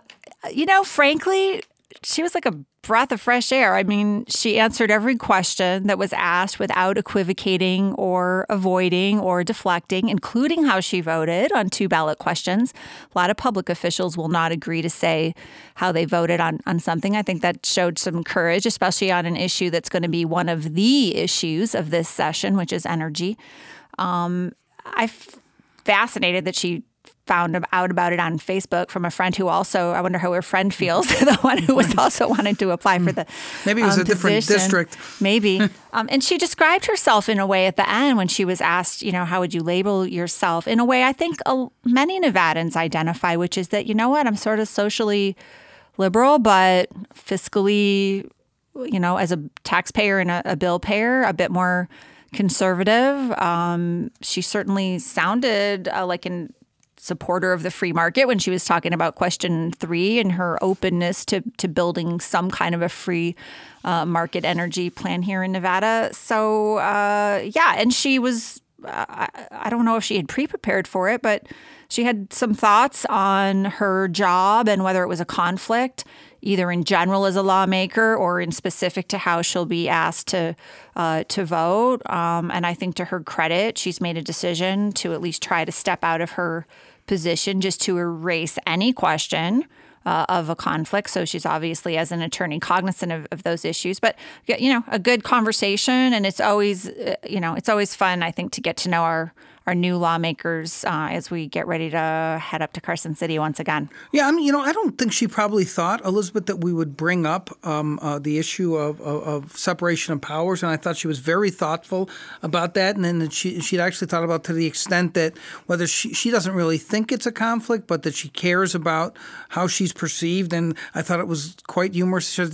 you know, frankly, she was like a breath of fresh air. I mean, she answered every question that was asked without equivocating or avoiding or deflecting, including how she voted on two ballot questions. A lot of public officials will not agree to say how they voted on, on something. I think that showed some courage, especially on an issue that's going to be one of the issues of this session, which is energy. Um, I'm fascinated that she found out about it on Facebook from a friend who also, I wonder how her friend feels, the one who was also wanting to apply for the Maybe it was um, a different district. Maybe. um, and she described herself in a way at the end when she was asked, you know, how would you label yourself? In a way, I think uh, many Nevadans identify, which is that, you know what, I'm sort of socially liberal, but fiscally, you know, as a taxpayer and a, a bill payer, a bit more conservative. Um, she certainly sounded uh, like an supporter of the free market when she was talking about question three and her openness to to building some kind of a free uh, market energy plan here in Nevada. So uh, yeah, and she was. Uh, I, don't know if she had pre-prepared for it, but she had some thoughts on her job and whether it was a conflict, either in general as a lawmaker or in specific to how she'll be asked to uh, to vote. Um, and I think to her credit, she's made a decision to at least try to step out of her position just to erase any question uh, of a conflict. So she's obviously, as an attorney, cognizant of, of, those issues. But you know, a good conversation, and it's always, uh, you know, it's always fun. I think to get to know our our new lawmakers uh, as we get ready to head up to Carson City once again. Yeah, I mean, you know, I don't think she probably thought, Elizabeth, that we would bring up um, uh, the issue of, of, of, separation of powers, and I thought she was very thoughtful about that. And then she she'd actually thought about to the extent that whether she she doesn't really think it's a conflict, but that she cares about how she's perceived. And I thought it was quite humorous. She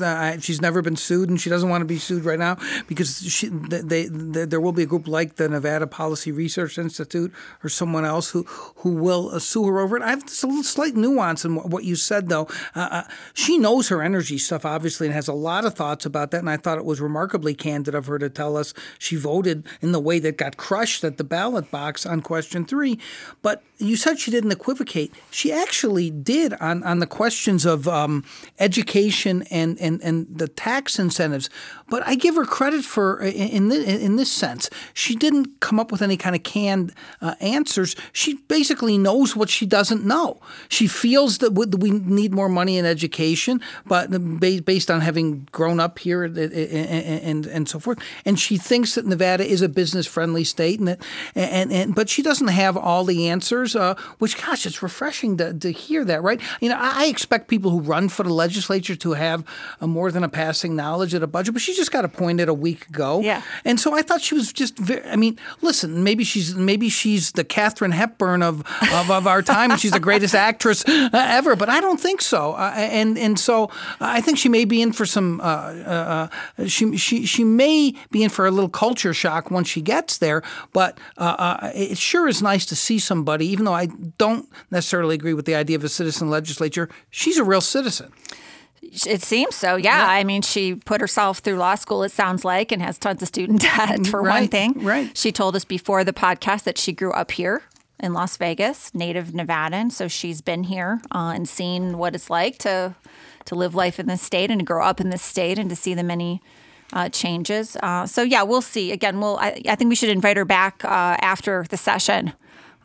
she's never been sued, and she doesn't want to be sued right now because she they, they, there will be a group like the Nevada Policy Research Institute Institute or someone else who who will sue her over it. I have a little slight nuance in what you said, though. Uh, uh, she knows her energy stuff, obviously, and has a lot of thoughts about that. And I thought it was remarkably candid of her to tell us she voted in the way that got crushed at the ballot box on question three. But you said she didn't equivocate. She actually did on, on the questions of um, education and, and, and the tax incentives. But I give her credit for in this, in this sense. She didn't come up with any kind of canned uh, answers. She basically knows what she doesn't know. She feels that we need more money in education, but based on having grown up here and, and, and so forth. And she thinks that Nevada is a business friendly state, and, and, and but she doesn't have all the answers. Uh, which, gosh, it's refreshing to, to hear that, right? You know, I, expect people who run for the legislature to have a more than a passing knowledge of the budget, but she just got appointed a week ago. Yeah. And so I thought she was just very, I mean, listen, maybe she's maybe she's the Katharine Hepburn of, of, of our time. she's the greatest actress uh, ever, but I don't think so. Uh, and and so I think she may be in for some, uh, uh, uh, she, she, she may be in for a little culture shock once she gets there, but uh, it sure is nice to see somebody, even though I don't necessarily agree with the idea of a citizen legislature, she's a real citizen. It seems so, yeah. yeah. I mean, she put herself through law school, it sounds like, and has tons of student debt, for right, one thing. Right. She told us before the podcast that she grew up here in Las Vegas, native Nevadan. So she's been here uh, and seen what it's like to to live life in this state and to grow up in this state and to see the many uh, changes. Uh, so yeah, we'll see. Again, we'll. I, I, think we should invite her back uh, after the session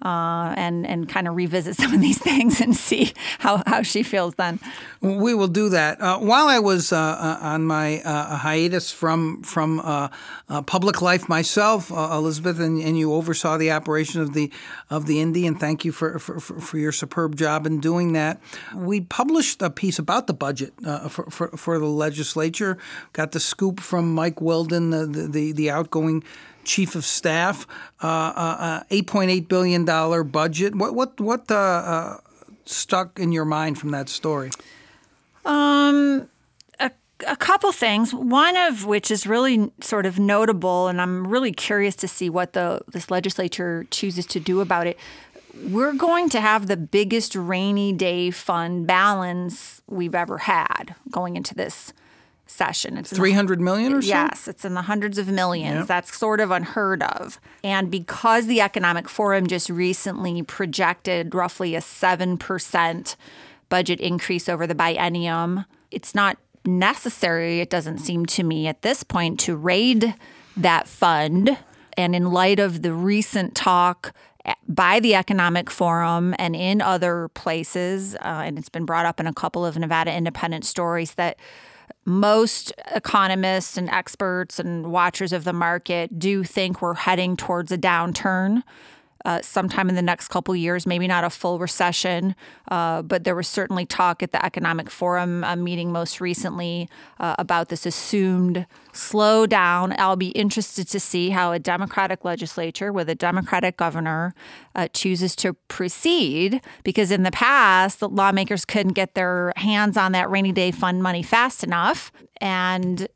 uh, and and kind of revisit some of these things and see how, how she feels then. We will do that. Uh, while I was uh, uh on my uh, hiatus from from uh, public life myself, Elizabeth, and, and, you oversaw the operation of the of the Indy, and thank you for, for, for your superb job in doing that. We published a piece about the budget for, for, for the legislature. Got the scoop from Mike Willden, the, the, the outgoing chief of staff, uh, uh, eight point eight billion budget. What what what uh, uh, stuck in your mind from that story? Um. A, a couple things. One of which is really sort of notable, and I'm really curious to see what the this legislature chooses to do about it we're going to have the biggest rainy day fund balance we've ever had going into this session. It's 300 million or so? Yes, it's in the hundreds of millions. Yep. That's sort of unheard of. And because the Economic Forum just recently projected roughly a 7% budget increase over the biennium, it's not necessary, it doesn't seem to me at this point, to raid that fund. And in light of the recent talk by the Economic Forum and in other places, uh, and it's been brought up in a couple of Nevada Independent stories that most economists and experts and watchers of the market do think we're heading towards a downturn uh, sometime in the next couple years, maybe not a full recession, uh, but there was certainly talk at the Economic Forum uh, meeting most recently uh, about this assumed slowdown. I'll be interested to see how a Democratic legislature with a Democratic governor uh, chooses to proceed, because in the past, the lawmakers couldn't get their hands on that rainy day fund money fast enough. And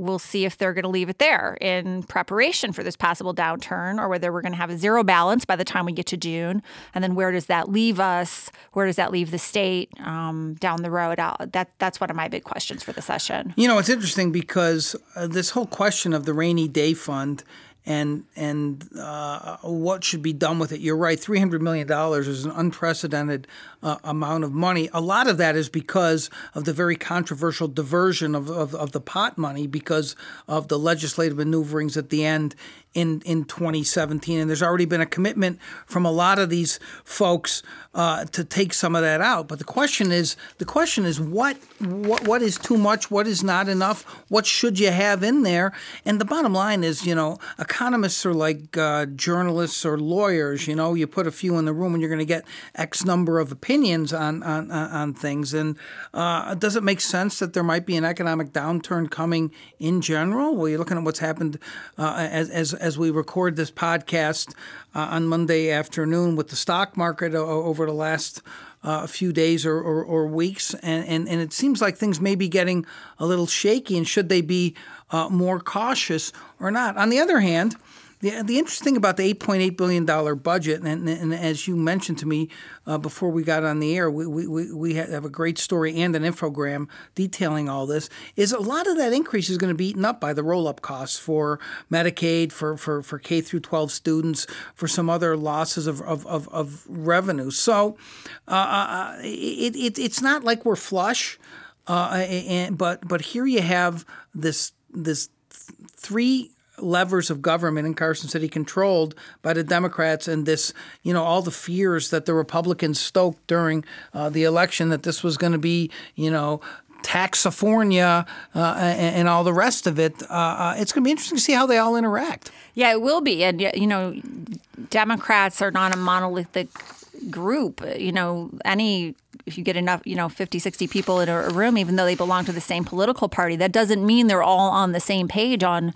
we'll see if they're going to leave it there in preparation for this possible downturn or whether we're going to have a zero balance by the time we get to June. And then where does that leave us? Where does that leave the state um, down the road? that, that's one of my big questions for the session. You know, it's interesting because uh, this whole question of the rainy day fund and and uh, what should be done with it. You're right. Three hundred million dollars is an unprecedented uh, amount of money. A lot of that is because of the very controversial diversion of, of, of the pot money because of the legislative maneuverings at the end in in 2017, and there's already been a commitment from a lot of these folks uh, to take some of that out. But the question is, the question is, what what what is too much? What is not enough? What should you have in there? And the bottom line is, you know, economists are like uh, journalists or lawyers. You know, you put a few in the room, and you're going to get X number of opinions on on on things. And uh, does it make sense that there might be an economic downturn coming in general? Well, you're looking at what's happened uh, as as as we record this podcast uh, on Monday afternoon with the stock market over the last uh, few days or, or, or, weeks, and, and, and it seems like things may be getting a little shaky. And should they be uh, more cautious or not? On the other hand, the, the interesting thing about the $8.8 billion budget, and, and as you mentioned to me uh, before we got on the air, we, we, we have a great story and an infogram detailing all this, is a lot of that increase is going to be eaten up by the roll up costs for Medicaid, for, for, for K through 12 students, for some other losses of, of, of, of revenue. So uh, uh it, it, it's not like we're flush, uh, and, but, but here you have this, this three levers of government in Carson City controlled by the Democrats and this, you know, all the fears that the Republicans stoked during uh, the election that this was going to be, you know, Taxifornia uh, and, and, all the rest of it. Uh, uh it's going to be interesting to see how they all interact. Yeah, it will be. And, you know, Democrats are not a monolithic group. You know, any if you get enough, you know, 50, 60 people in a room, even though they belong to the same political party, that doesn't mean they're all on the same page on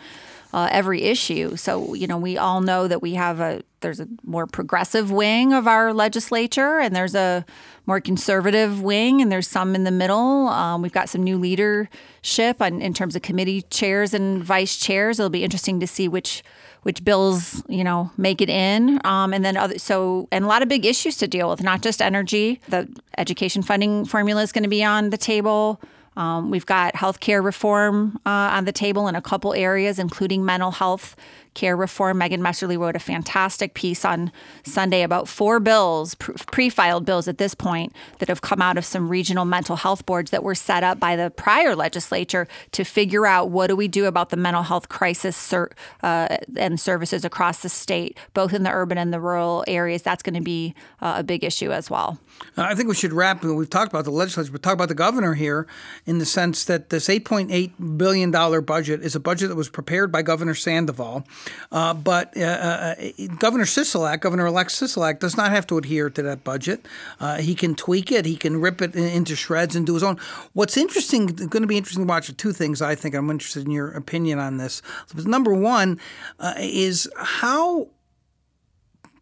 uh, every issue. So, you know, we all know that we have a there's a more progressive wing of our legislature, and there's a more conservative wing, and there's some in the middle. Um, we've got some new leadership on, in terms of committee chairs and vice chairs. It'll be interesting to see which which bills you know make it in, um, and then other so and a lot of big issues to deal with, not just energy. The education funding formula is going to be on the table. Um, we've got healthcare reform uh, on the table in a couple areas, including mental health care reform. Megan Messerly wrote a fantastic piece on Sunday about four bills, pre filed bills at this point, that have come out of some regional mental health boards that were set up by the prior legislature to figure out what do we do about the mental health crisis uh, and services across the state, both in the urban and the rural areas. That's going to be uh, a big issue as well. I think we should wrap. We've talked about the legislature, but talk about the governor here in the sense that this $8.8 billion budget is a budget that was prepared by Governor Sandoval. Uh, but uh, uh, Governor Sisolak, Governor-elect Sisolak, does not have to adhere to that budget. Uh, he can tweak it. He can rip it into shreds and do his own. What's interesting, going to be interesting to watch, are two things. I think I'm interested in your opinion on this. Number one uh, is how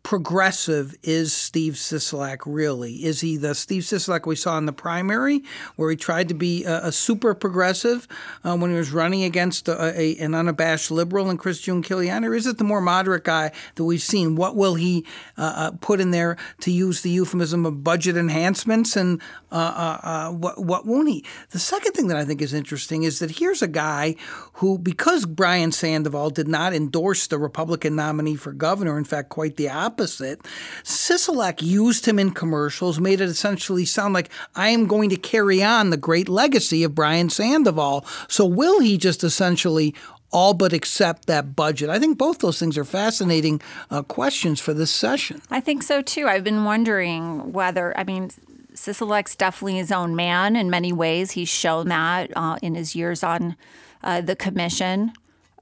progressive is Steve Sisolak really? Is he the Steve Sisolak we saw in the primary, where he tried to be a, a super progressive uh, when he was running against a, a, an unabashed liberal and Chris Giunchigliani, or is it the more moderate guy that we've seen? What will he uh, uh, put in there to use the euphemism of budget enhancements, and uh, uh, uh, what, what won't he? The second thing that I think is interesting is that here's a guy who, because Brian Sandoval did not endorse the Republican nominee for governor, in fact, quite the opposite opposite. Sisolak used him in commercials, made it essentially sound like I am going to carry on the great legacy of Brian Sandoval. So will he just essentially all but accept that budget? I think both those things are fascinating uh, questions for this session. I think so too. I've been wondering whether, I mean, Sisolak's definitely his own man in many ways. He's shown that uh, in his years on uh, the commission.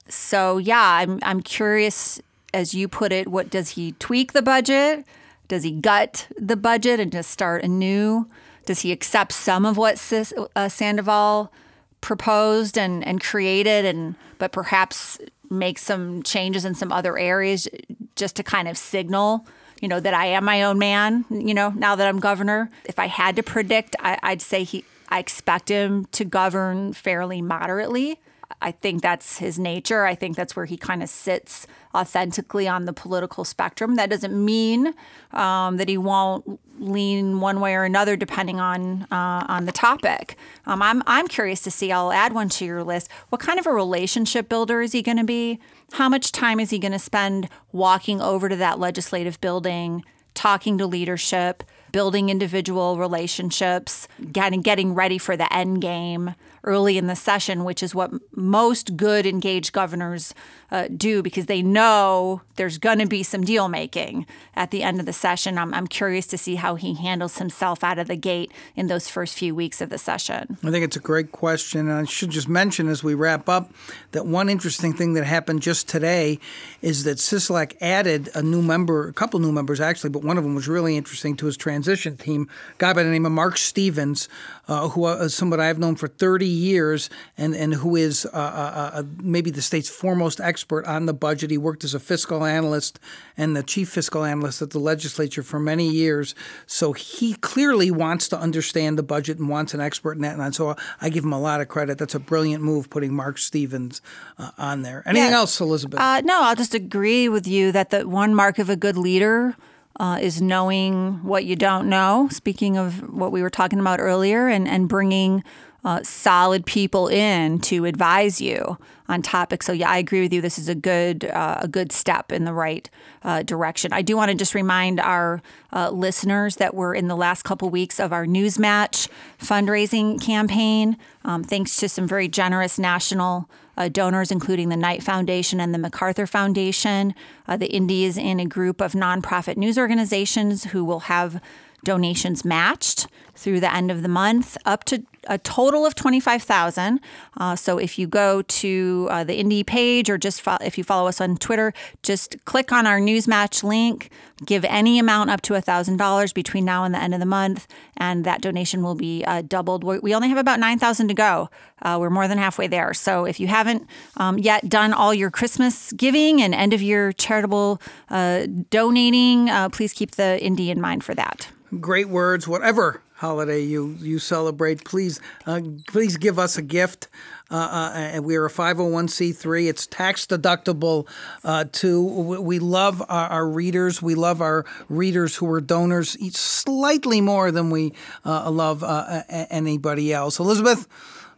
So yeah, I'm I'm curious as you put it, what does he tweak the budget? Does he gut the budget and just start anew? Does he accept some of what Sis, uh, Sandoval proposed and, and created, and but perhaps make some changes in some other areas just to kind of signal, you know, that I am my own man. You know, now that I'm governor, if I had to predict, I, I'd say he. I expect him to govern fairly moderately. I think that's his nature. I think that's where he kind of sits authentically on the political spectrum. That doesn't mean um, that he won't lean one way or another depending on uh, on the topic. Um, I'm I'm curious to see. I'll add one to your list. What kind of a relationship builder is he going to be? How much time is he going to spend walking over to that legislative building, talking to leadership? building individual relationships, getting getting ready for the end game early in the session, which is what most good engaged governors uh, do because they know there's going to be some deal making at the end of the session. I'm, I'm curious to see how he handles himself out of the gate in those first few weeks of the session. I think it's a great question. And I should just mention as we wrap up that one interesting thing that happened just today is that Sisolak added a new member, a couple new members actually, but one of them was really interesting to his transition team, a guy by the name of Mark Stevens, uh, who is somebody I've known for 30 years and, and who is uh, uh, uh, maybe the state's foremost expert on the budget. He worked as a fiscal analyst and the chief fiscal analyst at the legislature for many years. So he clearly wants to understand the budget and wants an expert in that. And so I give him a lot of credit. That's a brilliant move putting Mark Stevens uh, on there. Anything yeah. else, Elizabeth? Uh, no, I'll just agree with you that the one mark of a good leader – uh, is knowing what you don't know. Speaking of what we were talking about earlier, and and bringing uh, solid people in to advise you on topics. So yeah, I agree with you. This is a good uh, a good step in the right uh, direction. I do want to just remind our uh, listeners that we're in the last couple weeks of our Newsmatch fundraising campaign. Um, thanks to some very generous national uh, donors, including the Knight Foundation and the MacArthur Foundation. Uh, the Indies in a group of nonprofit news organizations who will have donations matched through the end of the month up to a total of 25,000. Uh, so if you go to uh, the indie page or just fo- if you follow us on Twitter, just click on our Newsmatch link, give any amount up to $1,000 between now and the end of the month, and that donation will be uh, doubled. We only have about 9,000 to go. Uh, we're more than halfway there. So if you haven't um, yet done all your Christmas giving and end of year charitable uh, donating, uh, please keep the indie in mind for that. Great words, whatever holiday you you celebrate, please uh, please give us a gift. Uh, uh, and we're a 501c3. It's tax deductible uh, too. We love our, our, readers. We love our readers who are donors slightly more than we uh, love uh, anybody else. Elizabeth.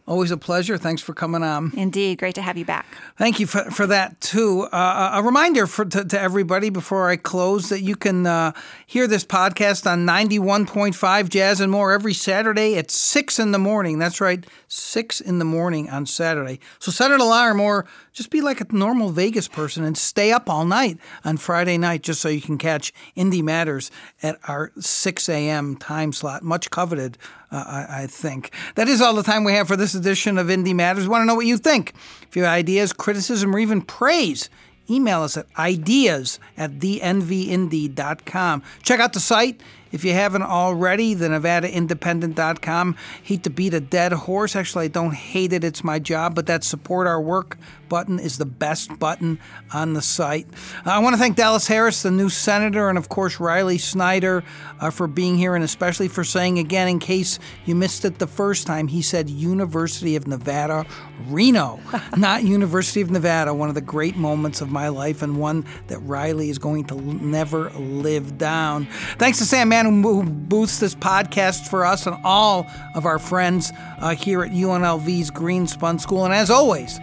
Always a pleasure. Thanks for coming on. Indeed. Great to have you back. Thank you for, for that, too. Uh, a reminder for, to, to, everybody before I close that you can uh, hear this podcast on 91.5 Jazz and More every Saturday at 6 in the morning. That's right, 6 in the morning on Saturday. So set an alarm or just be like a normal Vegas person and stay up all night on Friday night just so you can catch Indy Matters at our 6 a.m. time slot. Much coveted, uh, I, I, think. That is all the time we have for this edition of Indy Matters. Want to know what you think? If you have ideas, criticism, or even praise, email us at ideas at thenvindy.com. Check out the site if you haven't already, the NevadaIndependent.com. Hate to beat a dead horse. Actually, I don't hate it. It's my job, but that support our work button is the best button on the site. I want to thank Dallas Harris, the new senator, and of course Riley Snyder uh, for being here and especially for saying again, in case you missed it the first time, he said University of Nevada, Reno, not University of Nevada. One of the great moments of my life and one that Riley is going to never live down. Thanks to Sam Mann who boosts this podcast for us and all of our friends uh, here at UNLV's Greenspun School. And as always,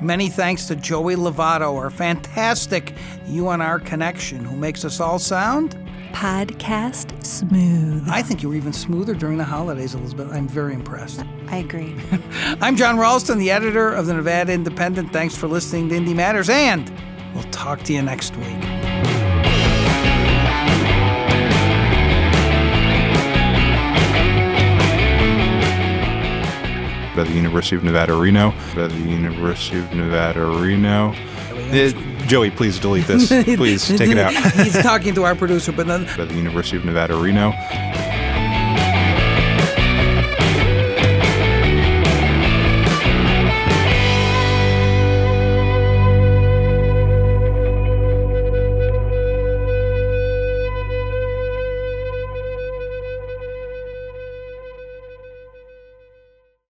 Many thanks to Joey Lovato, our fantastic UNR connection, who makes us all sound podcast smooth. I think you were even smoother during the holidays, Elizabeth. I'm very impressed. I agree. I'm Jon Ralston, the editor of the Nevada Independent. Thanks for listening to Indy Matters, and we'll talk to you next week. By the University of Nevada, Reno. By the University of Nevada, Reno. It, uh, Joey, please delete this. Please take it out. He's talking to our producer, but then By the University of Nevada, Reno.